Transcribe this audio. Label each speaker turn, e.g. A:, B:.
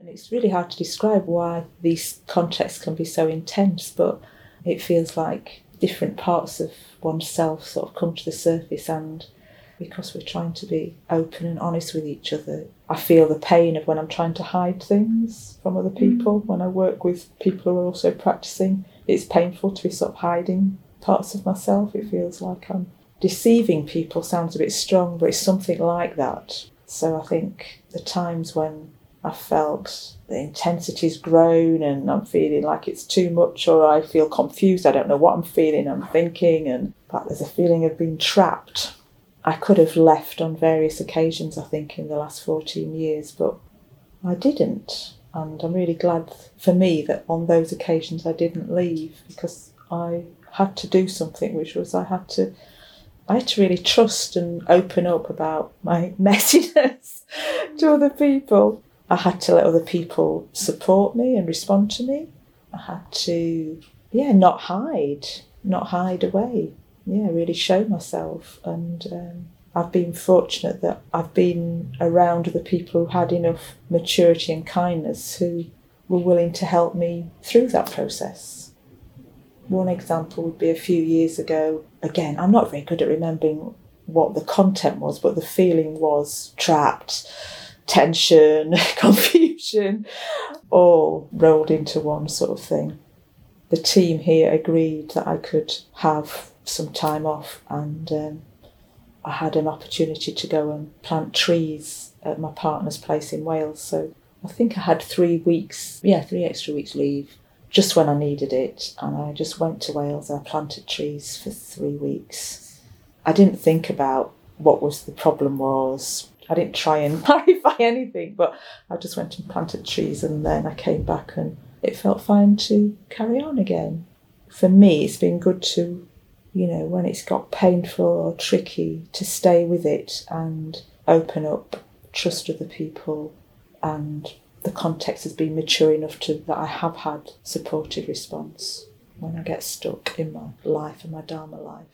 A: And it's really hard to describe why these contexts can be so intense, but it feels like different parts of oneself sort of come to the surface and because we're trying to be open and honest with each other. I feel the pain of when I'm trying to hide things from other people. Mm. When I work with people who are also practicing, it's painful to be sort of hiding parts of myself. It feels like I'm deceiving people, sounds a bit strong, but it's something like that. So I think the times when I felt the intensity's grown and I'm feeling like it's too much or I feel confused, I don't know what I'm feeling, I'm thinking, and but there's a feeling of being trapped I could have left on various occasions, I think, in the last 14 years, but I didn't. And I'm really glad for me that on those occasions I didn't leave because I had to do something, which was I had to. I had to really trust and open up about my messiness to other people. I had to let other people support me and respond to me. I had to, yeah, not hide, not hide away yeah, really show myself. And um, I've been fortunate that I've been around the people who had enough maturity and kindness who were willing to help me through that process. One example would be a few years ago. Again, I'm not very good at remembering what the content was, but the feeling was trapped, tension, confusion, all rolled into one sort of thing. The team here agreed that I could have some time off and um, I had an opportunity to go and plant trees at my partner's place in Wales. So I think I had three weeks, yeah, three extra weeks leave just when I needed it. And I just went to Wales and I planted trees for three weeks. I didn't think about what was the problem was. I didn't try and clarify anything, but I just went and planted trees and then I came back and it felt fine to carry on again. For me, it's been good to you know, when it's got painful or tricky, to stay with it and open up, trust other people, and the context has been mature enough to that I have had supportive response when I get stuck in my life and my Dharma life.